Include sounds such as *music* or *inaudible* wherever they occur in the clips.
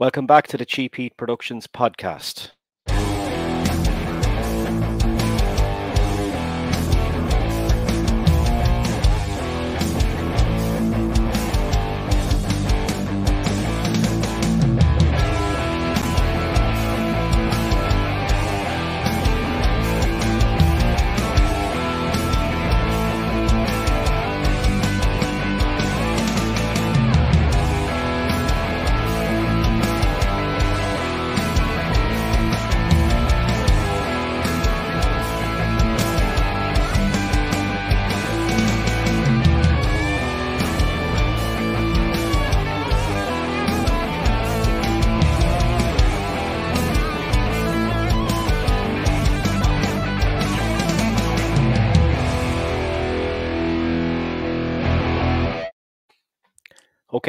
Welcome back to the Cheap Heat Productions podcast.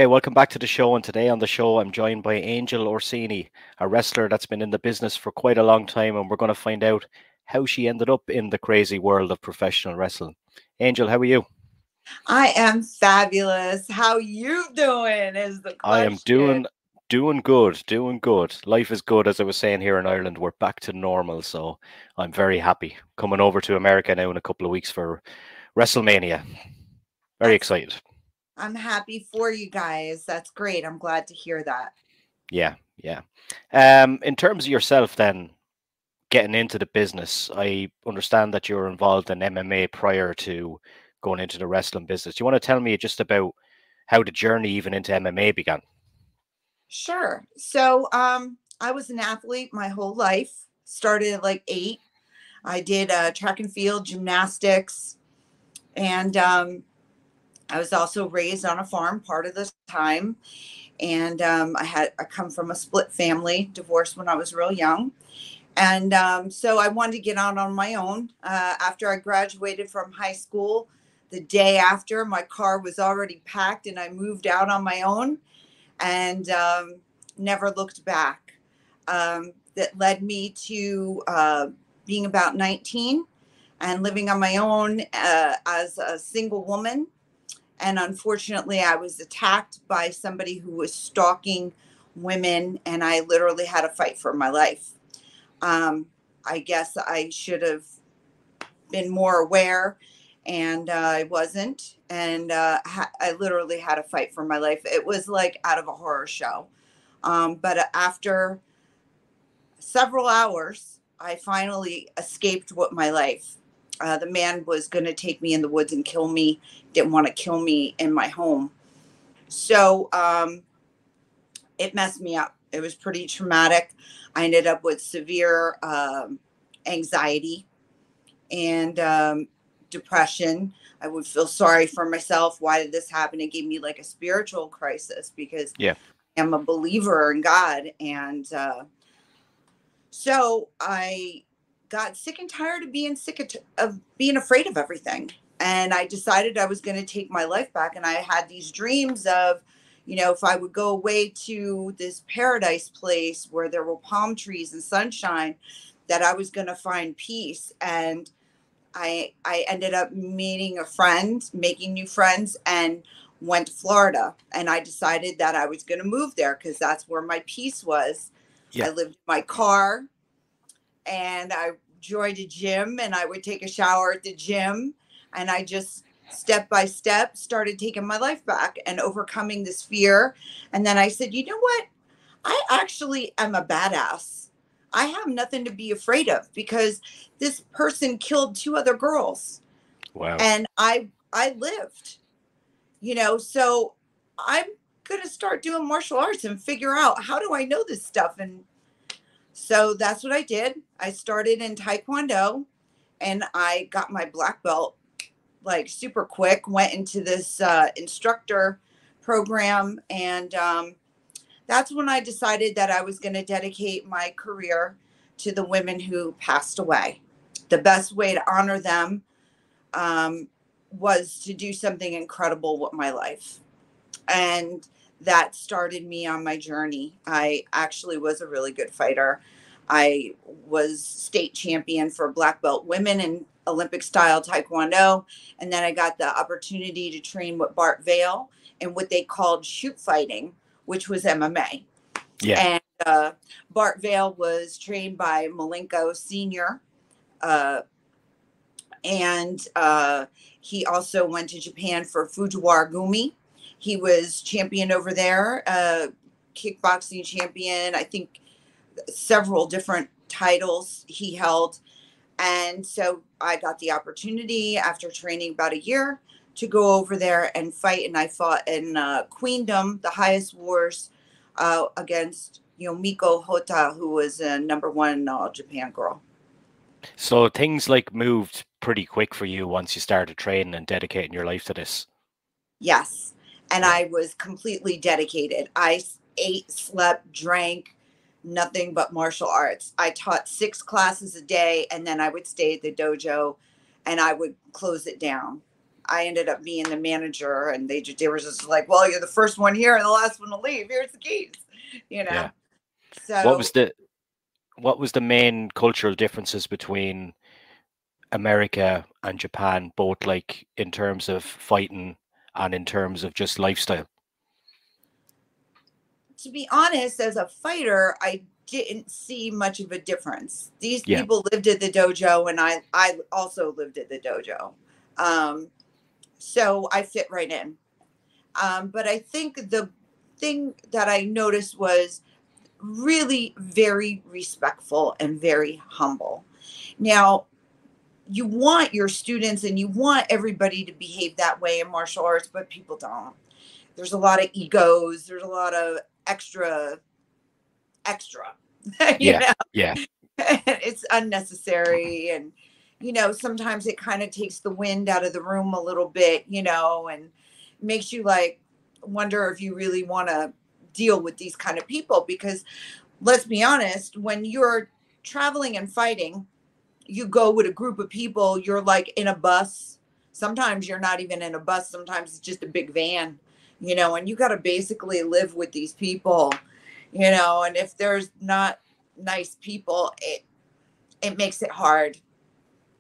Okay, welcome back to the show. And today on the show, I'm joined by Angel Orsini, a wrestler that's been in the business for quite a long time. And we're going to find out how she ended up in the crazy world of professional wrestling. Angel, how are you? I am fabulous. How you doing? Is the question. I am doing doing good, doing good. Life is good, as I was saying here in Ireland. We're back to normal, so I'm very happy. Coming over to America now in a couple of weeks for WrestleMania. Very excited. I'm happy for you guys. That's great. I'm glad to hear that. Yeah, yeah. Um, in terms of yourself, then getting into the business, I understand that you were involved in MMA prior to going into the wrestling business. Do you want to tell me just about how the journey even into MMA began? Sure. So, um, I was an athlete my whole life. Started at like eight. I did uh, track and field, gymnastics, and um, I was also raised on a farm part of the time. And um, I had I come from a split family, divorced when I was real young. And um, so I wanted to get out on my own. Uh, after I graduated from high school, the day after, my car was already packed and I moved out on my own and um, never looked back. Um, that led me to uh, being about 19 and living on my own uh, as a single woman and unfortunately i was attacked by somebody who was stalking women and i literally had a fight for my life. Um, i guess i should have been more aware and uh, i wasn't and uh, ha- i literally had a fight for my life. It was like out of a horror show. Um, but after several hours i finally escaped with my life uh, the man was going to take me in the woods and kill me, didn't want to kill me in my home. So um, it messed me up. It was pretty traumatic. I ended up with severe um, anxiety and um, depression. I would feel sorry for myself. Why did this happen? It gave me like a spiritual crisis because yeah. I'm a believer in God. And uh, so I got sick and tired of being sick of, of being afraid of everything. And I decided I was going to take my life back. And I had these dreams of, you know, if I would go away to this paradise place where there were palm trees and sunshine, that I was going to find peace. And I I ended up meeting a friend, making new friends, and went to Florida. And I decided that I was going to move there because that's where my peace was. Yeah. I lived in my car and I joined a gym and I would take a shower at the gym and I just step by step started taking my life back and overcoming this fear. And then I said, you know what? I actually am a badass. I have nothing to be afraid of because this person killed two other girls. Wow. And I I lived. You know, so I'm going to start doing martial arts and figure out how do I know this stuff and so that's what I did. I started in Taekwondo and I got my black belt like super quick, went into this uh, instructor program. And um, that's when I decided that I was going to dedicate my career to the women who passed away. The best way to honor them um, was to do something incredible with my life. And that started me on my journey. I actually was a really good fighter. I was state champion for black belt women in Olympic style taekwondo. And then I got the opportunity to train with Bart Vale in what they called shoot fighting, which was MMA. Yeah. And uh, Bart Vale was trained by Malenko Senior, uh, and uh, he also went to Japan for Fujiwara Gumi. He was champion over there, uh, kickboxing champion. I think several different titles he held. And so I got the opportunity after training about a year to go over there and fight. And I fought in uh, Queendom, the highest wars, uh, against Yumiko Hotta, who was a number one uh, Japan girl. So things like moved pretty quick for you once you started training and dedicating your life to this. Yes. And I was completely dedicated. I ate, slept, drank, nothing but martial arts. I taught six classes a day and then I would stay at the dojo and I would close it down. I ended up being the manager and they just, they were just like, well, you're the first one here and the last one to leave. Here's the keys, you know? Yeah. So What was the what was the main cultural differences between America and Japan, both like in terms of fighting and in terms of just lifestyle? To be honest, as a fighter, I didn't see much of a difference. These Yeah. people lived at the dojo, and I I also lived at the dojo, um, so I fit right in. Um, but I think the thing that I noticed was really very respectful and very humble. Now, you want your students and you want everybody to behave that way in martial arts, but people don't. There's a lot of egos. There's a lot of extra, extra. *laughs* you Yeah. know? Yeah. *laughs* it's unnecessary and you know sometimes it kind of takes the wind out of the room a little bit you know and makes you like wonder if you really want to deal with these kind of people because let's be honest when you're traveling and fighting you go with a group of people you're like in a bus sometimes you're not even in a bus sometimes it's just a big van you know and you got to basically live with these people you know and if there's not nice people it it makes it hard.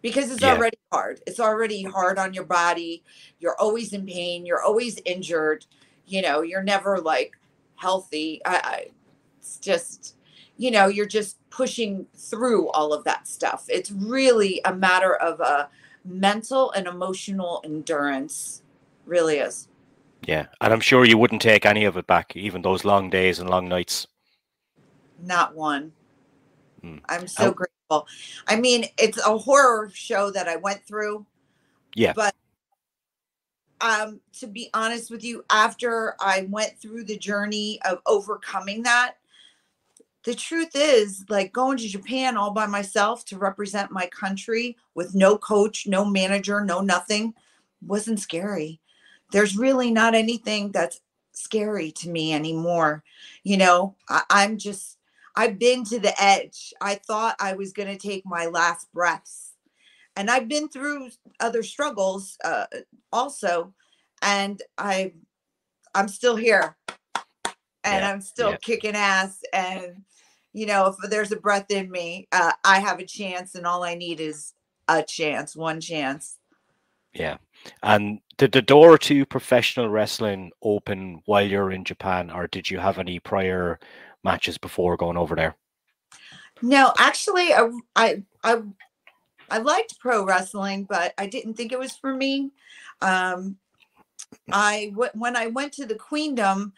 Because it's Yeah. already hard. It's already hard on your body. You're always in pain. You're always injured. You know you're never like healthy. I, I it's just you know you're just pushing through all of that stuff. It's really a matter of a mental and emotional endurance. Really is Yeah. And I'm sure you wouldn't take any of it back, even those long days and long nights. not one Hmm. i'm so How- grateful i mean it's a horror show that i went through Yeah. but um to be honest with you after i went through the journey of overcoming that the truth is like going to japan all by myself to represent my country with no coach no manager no nothing wasn't scary there's really not anything that's scary to me anymore you know? I, i'm just i've been to the edge. I thought i was going to take my last breaths. And i've been through other struggles uh, also and i i'm still here. And Yeah, i'm still yeah. kicking ass and you know if there's a breath in me uh, i have a chance and all i need is a chance one chance Yeah. And did the door to professional wrestling open while you're in Japan, or did you have any prior matches before going over there? No, actually, I, I, I, I liked pro wrestling, but I didn't think it was for me. Um, I when I went to the Queendom,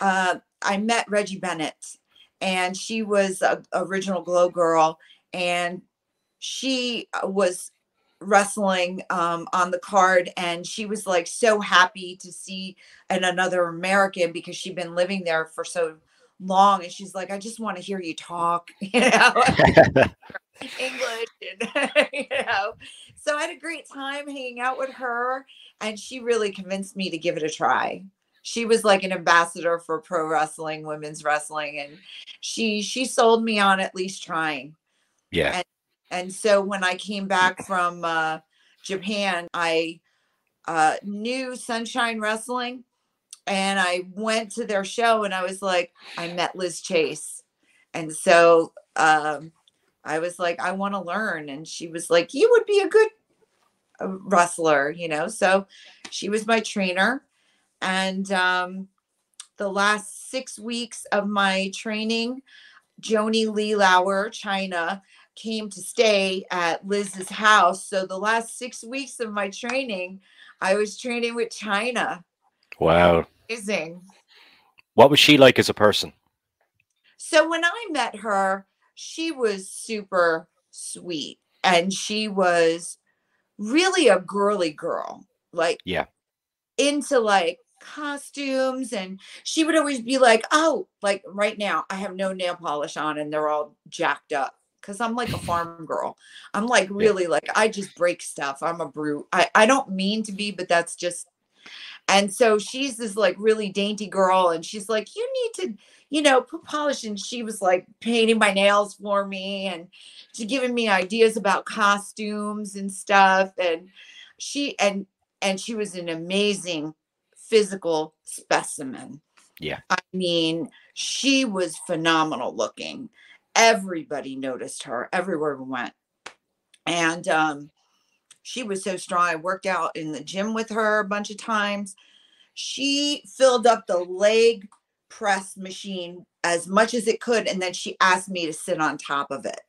uh, I met Reggie Bennett, and she was a original Glow Girl, and she uh, was wrestling um, on the card, and she was like so happy to see an another American because she'd been living there for so long, and she's like, I just want to hear you talk, *laughs* you know. *laughs* English *laughs* and you know. So I had a great time hanging out with her and she really convinced me to give it a try. She was like an ambassador for pro wrestling, women's wrestling and she she sold me on at least trying. yeah. And so when I came back from uh Japan, I uh knew Sunshine Wrestling and I went to their show and I was like I met Liz Chase. And so um I was like, I want to learn. And she was like, You would be a good uh, wrestler, you know? So she was my trainer. And um, the last six weeks of my training, Joni Lee Laurer, Chyna, came to stay at Liz's house. So the last six weeks of my training, I was training with Chyna. Wow. Amazing. What was she like as a person? So when I met her, she was super sweet and she was really a girly girl. Like yeah. Into like costumes and she would always be like, "Oh, like right now I have no nail polish on and they're all jacked up." Because I'm like a farm girl. I'm like *laughs* really yeah. like I just break stuff. I'm a brute. I, I don't mean to be, but that's just and so she's this like really dainty girl, and she's like, You need to, you know, put polish. And she was like painting my nails for me and she giving me ideas about costumes and stuff. And she and and she was an amazing physical specimen. Yeah. I mean, she was phenomenal looking everybody noticed her everywhere we went. And um, she was so strong. I worked out in the gym with her a bunch of times. She filled up the leg press machine as much as it could. And then she asked me to sit on top of it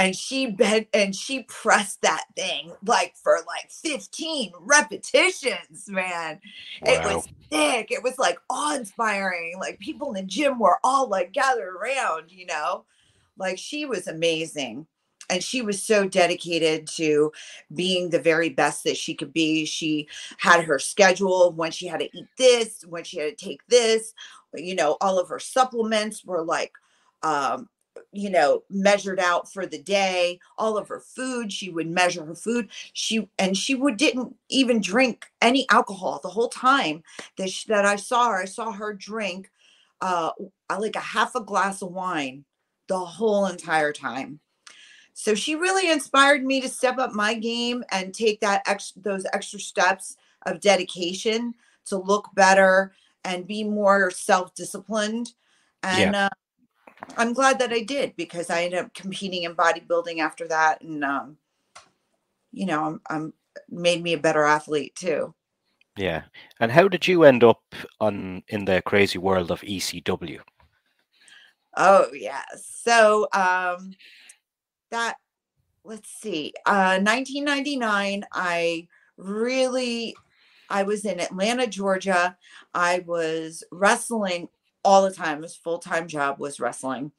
and she bent and she pressed that thing like for like 15 repetitions man. Wow. it was thick. It was like awe-inspiring. Like people in the gym were all like gathered around you know? Like she was amazing. And she was so dedicated to being the very best that she could be. She had her schedule when she had to eat this when she had to take this you know all of her supplements were like um you know measured out for the day all of her food she would measure her food. She and she would didn't even drink any alcohol the whole time that she, that I saw her. I saw her drink uh like a half a glass of wine the whole entire time. So she really inspired me to step up my game and take that ex- those extra steps of dedication to look better and be more self-disciplined. And yeah. uh, I'm glad that I did because I ended up competing in bodybuilding after that, and um, you know, I'm, I'm made me a better athlete too. Yeah, and how did you end up on in the crazy world of ECW? Oh yes, so um, that let's see, uh, 1999. I really, I was in Atlanta, Georgia. I was wrestling all the time. His full time job was wrestling.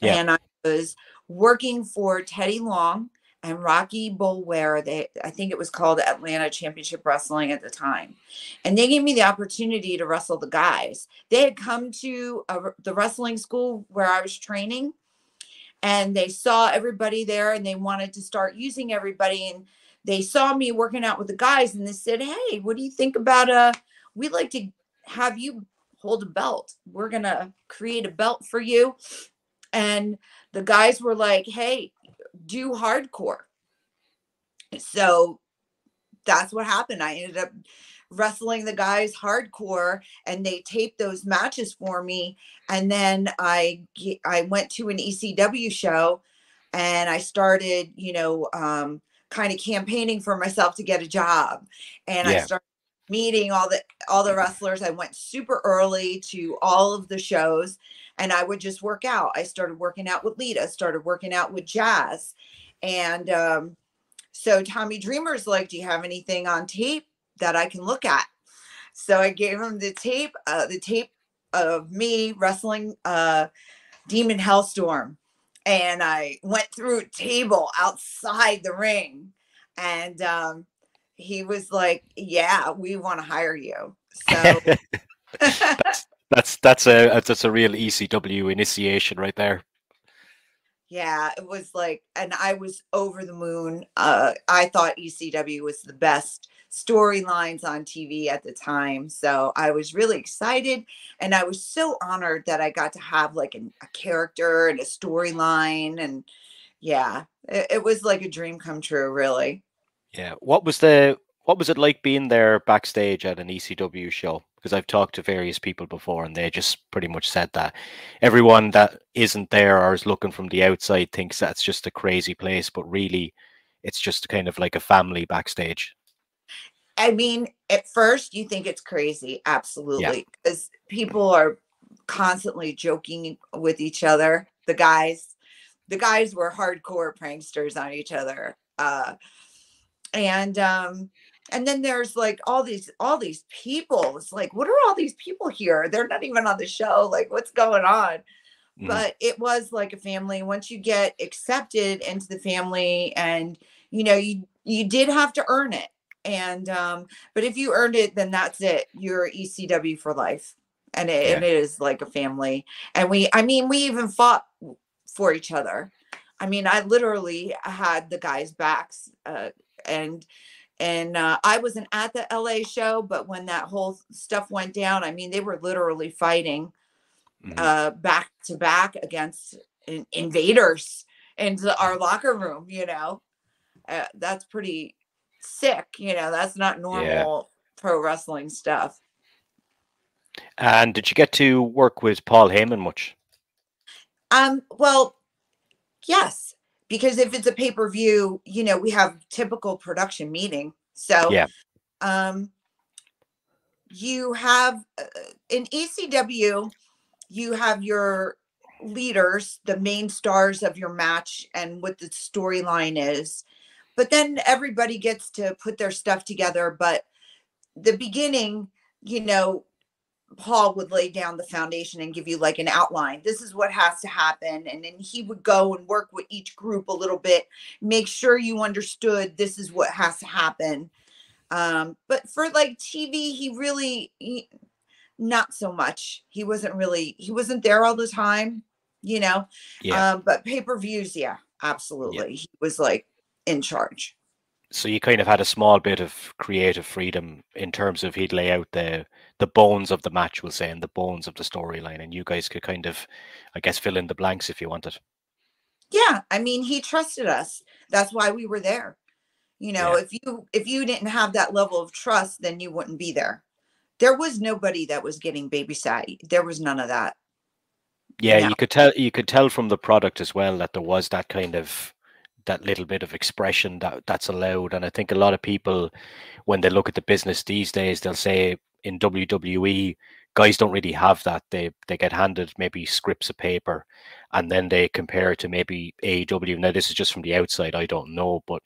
Yeah. And I was working for Teddy Long and Rocky Bolware. They, I think it was called Atlanta Championship Wrestling at the time. And they gave me the opportunity to wrestle the guys. They had come to a, the wrestling school where I was training and they saw everybody there and they wanted to start using everybody. And they saw me working out with the guys and they said, Hey, what do you think about, uh, we'd like to have you hold a belt. We're going to create a belt for you. And the guys were like, hey, do hardcore. So that's what happened. I ended up wrestling the guys hardcore and they taped those matches for me and then i i went to an ecw show and i started you know um, kind of campaigning for myself to get a job and yeah. i started meeting all the all the *laughs* wrestlers. I went super early to all of the shows and I would just work out. I started working out with Lita, started working out with Jazz. And um, so Tommy Dreamer's like, Do you have anything on tape that I can look at? So I gave him the tape, uh, the tape of me wrestling uh, Demon Hellstorm. And I went through a table outside the ring. And um, he was like, "Yeah, we want to hire you." So *laughs* that's, that's that's a that's a real ECW initiation right there. Yeah, it was like, and I was over the moon. Uh, I thought ECW was the best storylines on TV at the time. So I was really excited. And I was so honored that I got to have like an, a character and a storyline. And yeah, it, it, was like a dream come true, really. Yeah. What was the what was it like being there backstage at an ECW show? Because I've talked to various people before and they just pretty much said that everyone that isn't there or is looking from the outside thinks that's just a crazy place, but really it's just kind of like a family backstage. I mean, at first you think it's crazy, absolutely, because people are constantly joking with each other. The guys, the guys were hardcore pranksters on each other. Uh, and um, and then there's like all these all these people. It's like, what are all these people here? They're not even on the show. Like, what's going on? Mm-hmm. But it was like a family. Once you get accepted into the family, and you know, you you did have to earn it. And um, but if you earned it, then that's it. You're ECW for life. And it, yeah. and it is like a family. And we, I mean, we even fought for each other. I mean, I literally had the guys' backs, uh, and and uh, I wasn't at the LA show, but when that whole stuff went down, I mean, they were literally fighting mm-hmm. uh, back to back against in- invaders into our locker room. You know, uh, that's pretty sick. You know, that's not normal yeah. pro wrestling stuff. And did you get to work with Paul Heyman much? Um, well, yes, because if it's a pay per view, you know, we have typical production meeting. So, yeah. Um, you have uh, in ECW, you have your leaders, the main stars of your match, and what the storyline is. But then everybody gets to put their stuff together. But the beginning, you know, Paul would lay down the foundation and give you like an outline. This is what has to happen. And then he would go and work with each group a little bit, make sure you understood this is what has to happen. Um, but for like TV, he really, he, not so much. He wasn't really, he wasn't there all the time, you know? Yeah. Um, but pay per views, yeah, absolutely. Yeah. He was like in charge. So you kind of had a small bit of creative freedom in terms of he'd lay out the the bones of the match, we'll say, and the bones of the storyline, and you guys could kind of, I guess, fill in the blanks if you wanted. Yeah, I mean, he trusted us. That's why we were there. You know, yeah. if you if you didn't have that level of trust, then you wouldn't be there. There was nobody that was getting babysat. There was none of that. Yeah, no. you could tell you could tell from the product as well that there was that kind of that little bit of expression that that's allowed. And I think a lot of people, when they look at the business these days, they'll say in WWE, guys don't really have that. They they get handed maybe scripts of paper, and then they compare it to maybe AEW. Now this is just from the outside. I don't know, but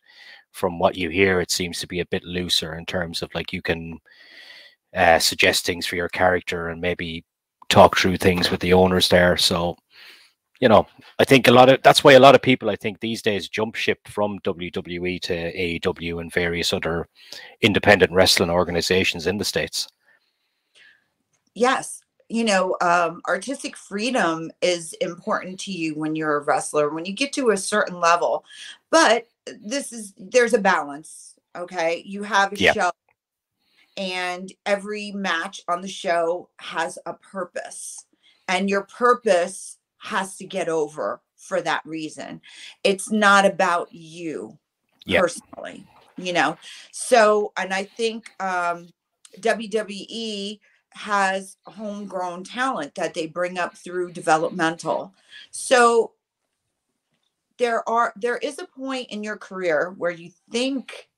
from what you hear, it seems to be a bit looser in terms of like you can uh, suggest things for your character and maybe talk through things with the owners there. So you know, I think a lot of that's why a lot of people I think these days jump ship from WWE to AEW and various other independent wrestling organizations in the states. Yes, you know, um, artistic freedom is important to you when you're a wrestler when you get to a certain level, but this is there's a balance. Okay, you have a yeah. show, and every match on the show has a purpose, and your purpose has to get over for that reason. It's not about you yep. personally, you know. So, and I think um, WWE has homegrown talent that they bring up through developmental. So there are there is a point in your career where you think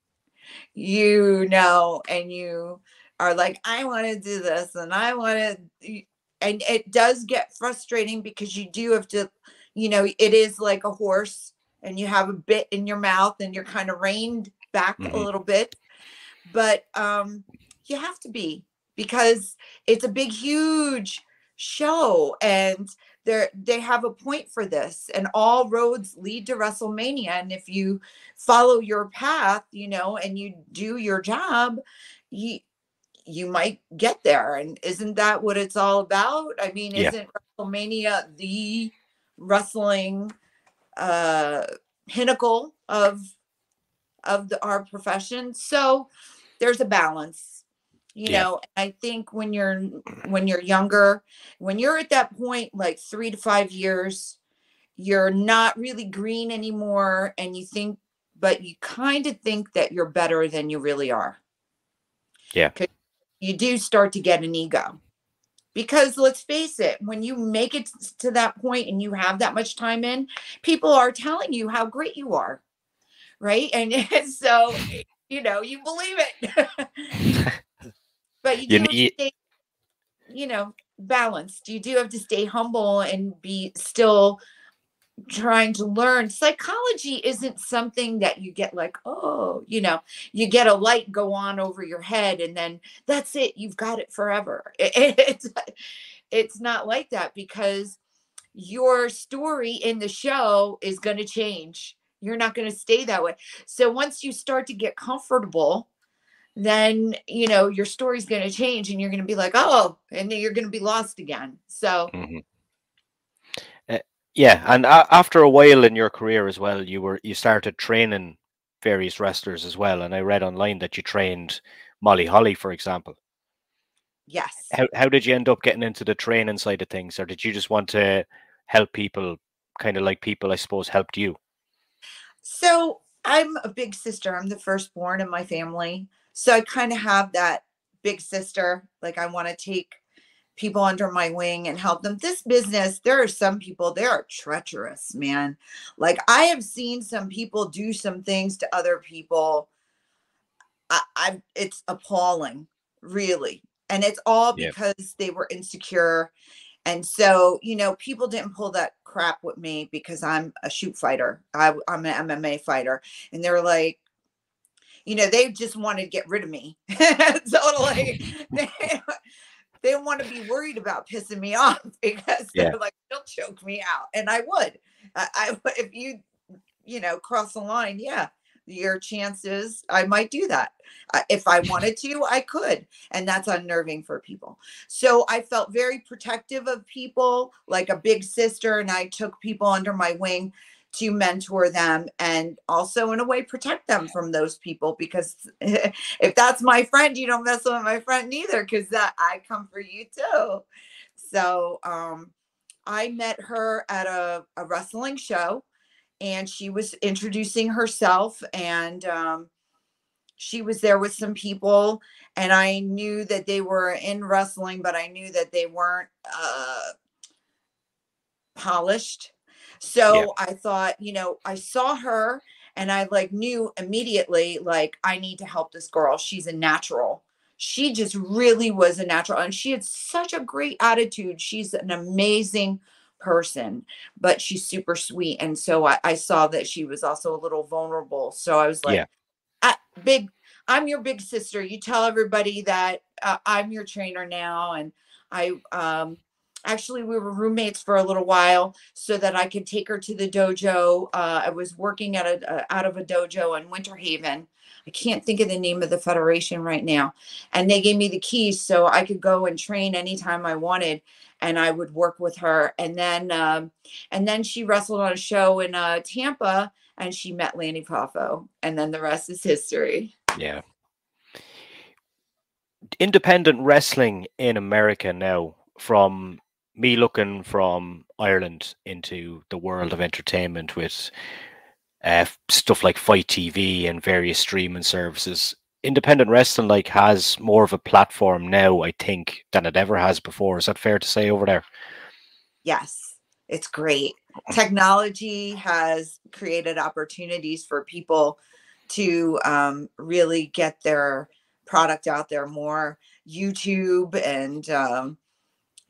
you know and you are like I want to do this and I want to and it does get frustrating because you do have to you know it is like a horse and you have a bit in your mouth and you're kind of reined back mm-hmm. a little bit but um you have to be because it's a big huge show and they they have a point for this and all roads lead to wrestlemania and if you follow your path you know and you do your job you you might get there. And isn't that what it's all about? I mean, yeah. isn't WrestleMania the wrestling uh pinnacle of of the our profession? So there's a balance. You yeah. know, I think when you're when you're younger, when you're at that point like 3 to 5 years, you're not really green anymore and you think but you kind of think that you're better than you really are. Yeah you do start to get an ego. Because let's face it, when you make it to that point and you have that much time in, people are telling you how great you are. Right. And *laughs* so you know, you believe it. but you do You have to stay, you know, balanced. You do have to stay humble and be still trying to learn. Psychology isn't something that you get like, oh, you know, you get a light go on over your head and then that's it. You've got it forever. *laughs* It- it's it's not like that because your story in the show is going to change. You're not going to stay that way. So once you start to get comfortable, then you know your story's going to change and you're going to be like, oh, and then you're going to be lost again. So Mhm. Yeah, and a- after a while in your career as well, you were you started training various wrestlers as well. And I read online that you trained Molly Holly, for example. yes. How how did you end up getting into the training side of things, or did you just want to help people, kind of like people, I suppose, helped you? So I'm a big sister. I'm the firstborn in my family. So I kind of have that big sister. Like I want to take people under my wing and help them. This business, there are some people, they are treacherous, man. Like I have seen some people do some things to other people. I, I it's appalling, really. And it's all Yeah. because they were insecure. And so, you know, people didn't pull that crap with me because I'm a shoot fighter. I, I'm an MMA fighter. And they're like, you know, they just wanted to get rid of me. *laughs* *laughs* totally. They, want to be worried about pissing me *laughs* off because Yeah. they're like, they'll choke me out. And I would. I, I *laughs* if you, you know, cross the line, yeah, your chances, I might do that. Uh, if I *laughs* wanted to, I could. And that's unnerving for people. So I felt very protective of people, like a big sister, and I took people under my wing to mentor them and also in a way protect them from those people because *laughs* if that's my friend you don't mess with my friend either because that i come for you too. So um i met her at a, a wrestling show and she was introducing herself and um she was there with some people and i knew that they were in wrestling but i knew that they weren't uh polished so i thought you know i saw her and i like knew immediately like i need to help this girl. She's a natural. She just really was a natural and she had such a great attitude. She's an amazing person but she's super sweet and so i, I saw that she was also a little vulnerable. So i was like Yeah. "Ah, big i'm your big sister. You tell everybody that uh, i'm your trainer now and i um actually we were roommates for a little while so that i could take her to the dojo. Uh, i was working at a out of a dojo in winter haven. I can't think of the name of the federation right now. And they gave me the keys so i could go and train anytime i wanted and i would work with her. And then um, and then she wrestled on a show in uh, tampa and she met lanny poffo. And then the rest is history. Yeah. Independent wrestling in America now, from me looking from Ireland into the world of entertainment with uh, stuff like FITE TV and various streaming services. Independent wrestling like has more of a platform now, I think, than it ever has before. Is that fair to say over there? Yes, it's great. Technology has created opportunities for people to um, really get their product out there more. YouTube and um,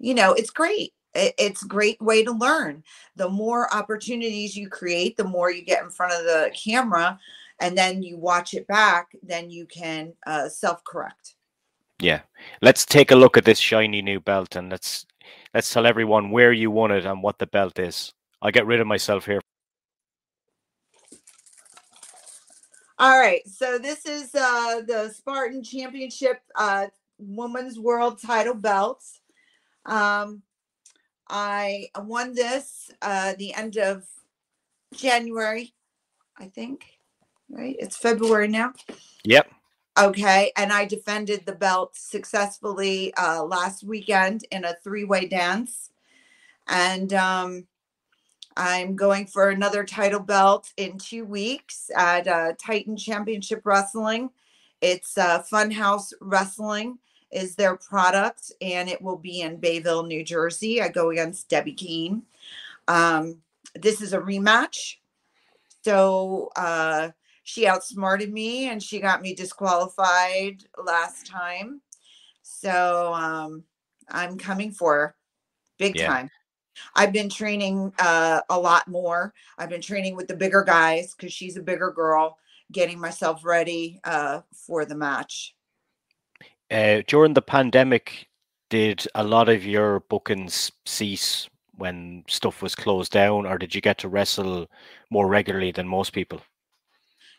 you know, it's great. It's a great way to learn. The more opportunities you create, the more you get in front of the camera, and then you watch it back. Then you can uh, self-correct. Yeah. Let's take a look at this shiny new belt and let's let's tell everyone where you won it and what the belt is. I'll get rid of myself here. All right, so this is uh, the Spartan Championship uh, Women's World Title belts. Um, I won this uh, the end of January, I think. Right, it's February now. Yep. Okay, and I defended the belt successfully uh, last weekend in a three-way dance, and um, I'm going for another title belt in two weeks at uh, Titan Championship Wrestling. It's uh, Funhouse Wrestling is their product, and it will be in Bayville, New Jersey. I go against Debbie Keene. Um, this is a rematch. So uh, she outsmarted me and she got me disqualified last time. So um, I'm coming for her big yeah. time. I've been training uh, a lot more. I've been training with the bigger guys because she's a bigger girl, getting myself ready uh, for the match. Uh, during the pandemic, did a lot of your bookings cease when stuff was closed down, or did you get to wrestle more regularly than most people?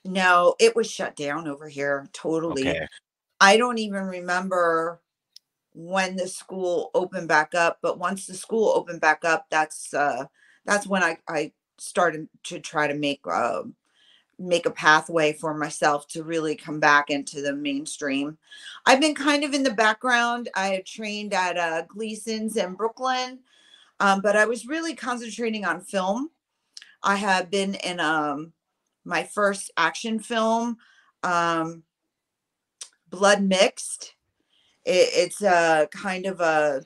No, it was shut down over here totally. Okay. I don't even remember when the school opened back up, but once the school opened back up, that's uh that's when I I started to try to make uh, make a pathway for myself to really come back into the mainstream. I've been kind of in the background. I trained at uh, Gleason's in Brooklyn, um, but I was really concentrating on film. I have been in um, my first action film, um, Blood Mixed. It, it's a kind of a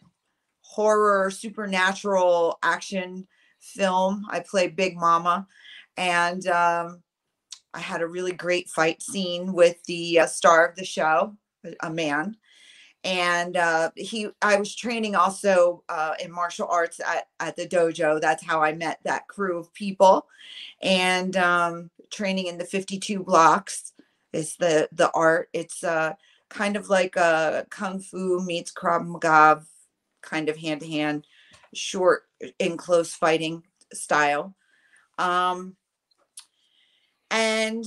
horror, supernatural action film. I play Big Mama, and um, I had a really great fight scene with the uh, star of the show, a man. And uh, he, I was training also uh, in martial arts at, at the dojo. That's how I met that crew of people. And um, training in the 52 blocks is the the art. It's uh, kind of like a kung fu meets krav maga, kind of hand to hand, short in close fighting style. Um, and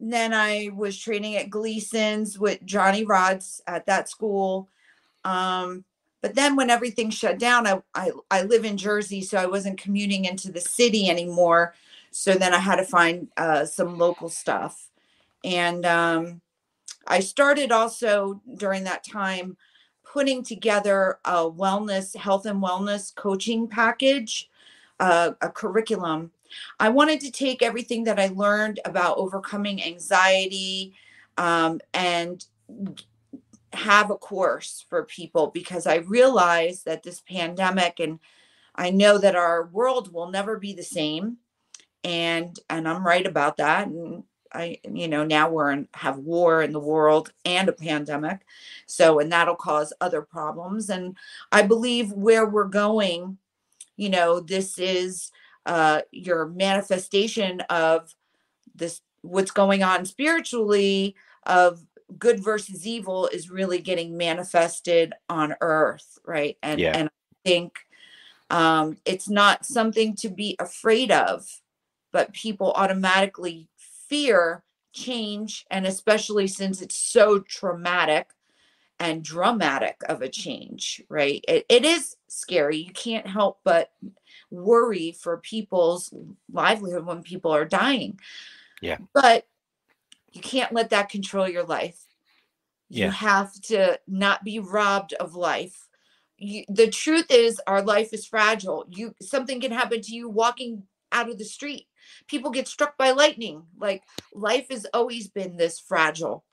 then I was training at Gleason's with Johnny Rodz at that school. Um, but then when everything shut down, I, I, I live in Jersey, so I wasn't commuting into the city anymore. So then I had to find uh, some local stuff. And um, I started also during that time putting together a wellness, health and wellness coaching package, uh, a curriculum. I wanted to take everything that I learned about overcoming anxiety um, and have a course for people because I realized that this pandemic and I know that our world will never be the same and and I'm right about that and I, you know, now we're in have war in the world and a pandemic. So, and that'll cause other problems. And I believe where we're going, you know, this is uh, your manifestation of this, what's going on spiritually of good versus evil is really getting manifested on earth. Right. And, yeah. and I think um, it's not something to be afraid of, but people automatically fear change and especially since it's so traumatic and dramatic of a change right? It, it is scary you can't help but worry for people's livelihood when people are dying. Yeah. But you can't let that control your life. You yeah. have to not be robbed of life. You, the truth is our life is fragile. You something can happen to you walking out of the street. People get struck by lightning. Like life has always been this fragile,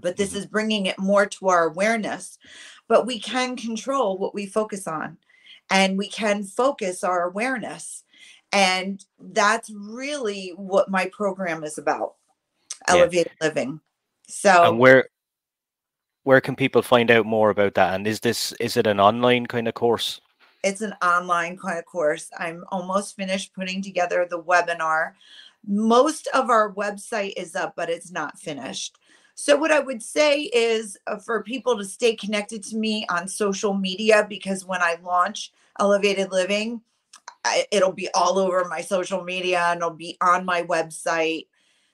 but this mm-hmm. is bringing it more to our awareness. But we can control what we focus on, and we can focus our awareness. And that's really what my program is about elevated yeah. living. So, and where where can people find out more about that? And is this is it an online kind of course? It's an online kind of course. I'm almost finished putting together the webinar. Most of our website is up, but it's not finished. So, what I would say is uh, for people to stay connected to me on social media because when I launch Elevated Living, I, it'll be all over my social media and it'll be on my website.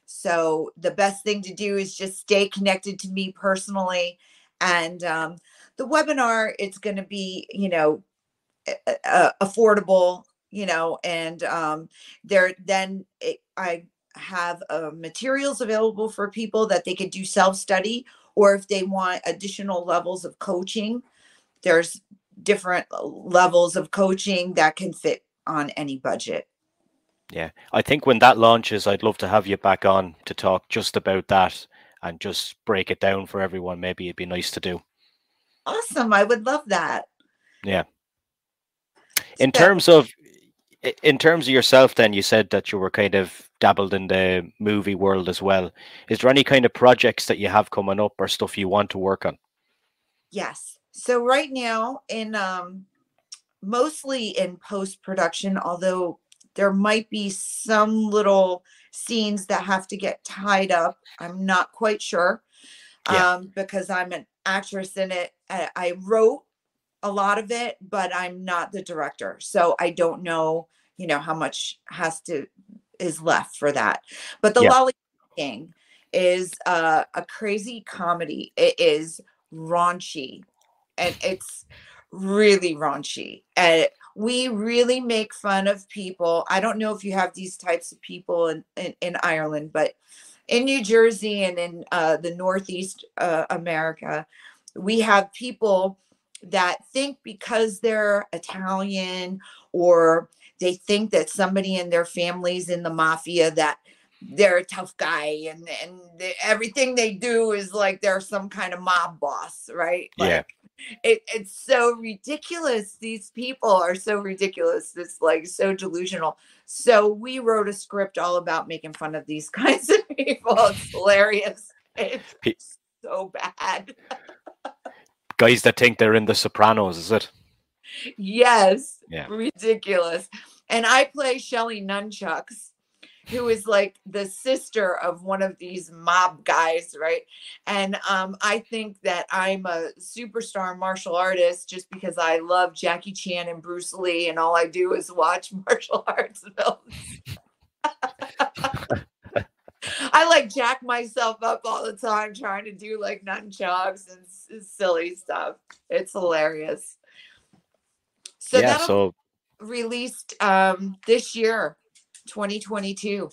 So, the best thing to do is just stay connected to me personally. And um, the webinar, it's going to be, you know, uh, affordable you know and um there then it, i have uh, materials available for people that they could do self-study or if they want additional levels of coaching there's different levels of coaching that can fit on any budget. Yeah i think when that launches i'd love to have you back on to talk just about that and just break it down for everyone. Maybe it'd be nice to do. Awesome i would love that. Yeah. In terms of in terms of yourself, then you said that you were kind of dabbled in the movie world as well. Is there any kind of projects that you have coming up or stuff you want to work on? Yes. So right now, in um, mostly in post production, although there might be some little scenes that have to get tied up. I'm not quite sure yeah. um, because I'm an actress in it. I, I wrote a lot of it, but I'm not the director. So I don't know, you know, how much has to is left for that. But the yeah. Lolly King is uh, a crazy comedy. It is raunchy and it's really raunchy. And we really make fun of people. I don't know if you have these types of people in, in, in Ireland, but in New Jersey and in uh, the Northeast uh, America, we have people that think because they're Italian or they think that somebody in their families in the mafia that they're a tough guy and and they, everything they do is like they're some kind of mob boss, right? Like, yeah. It, it's so ridiculous. These people are so ridiculous. It's like so delusional. So we wrote a script all about making fun of these *laughs* kinds of people. It's hilarious. It's so bad. *laughs* Guys that think they're in the Sopranos, is it? Yes. Yeah. Ridiculous. And I play Shelly Nunchucks, who is like the sister of one of these mob guys, right? And um, I think that I'm a superstar martial artist just because I love Jackie Chan and Bruce Lee, and all I do is watch *laughs* martial arts films. *laughs* I like jack myself up all the time trying to do like nunchucks and s- silly stuff. It's hilarious. So yeah, so released um, this year, 2022.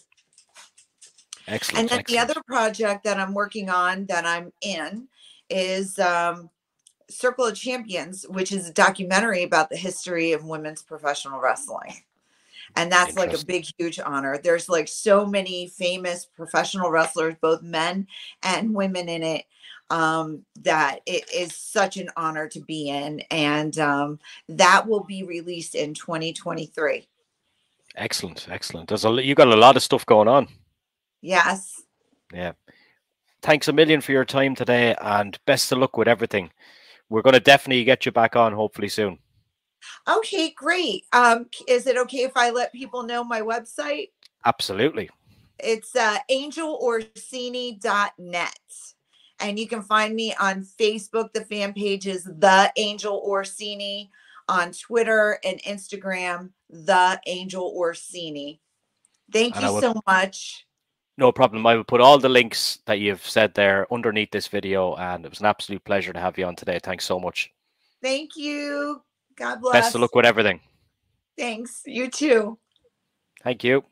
Excellent. And then excellent. the other project that I'm working on that I'm in is um, Circle of Champions, which is a documentary about the history of women's professional wrestling and that's like a big huge honor. There's like so many famous professional wrestlers both men and women in it um, that it is such an honor to be in and um, that will be released in 2023 excellent excellent. There's a you got a lot of stuff going on. Yes. Yeah. Thanks a million for your time today and best of luck with everything. We're going to definitely get you back on hopefully soon Okay, great. Um, is it okay if I let people know my website? Absolutely. It's uh, angelorsini.net. And you can find me on Facebook. The fan page is The Angel Orsini. On Twitter and Instagram, The Angel Orsini. Thank you would, so much. No problem. I will put all the links that you've said there underneath this video. And it was an absolute pleasure to have you on today. Thanks so much. Thank you. God bless. Best of luck with everything. Thanks. You too. Thank you.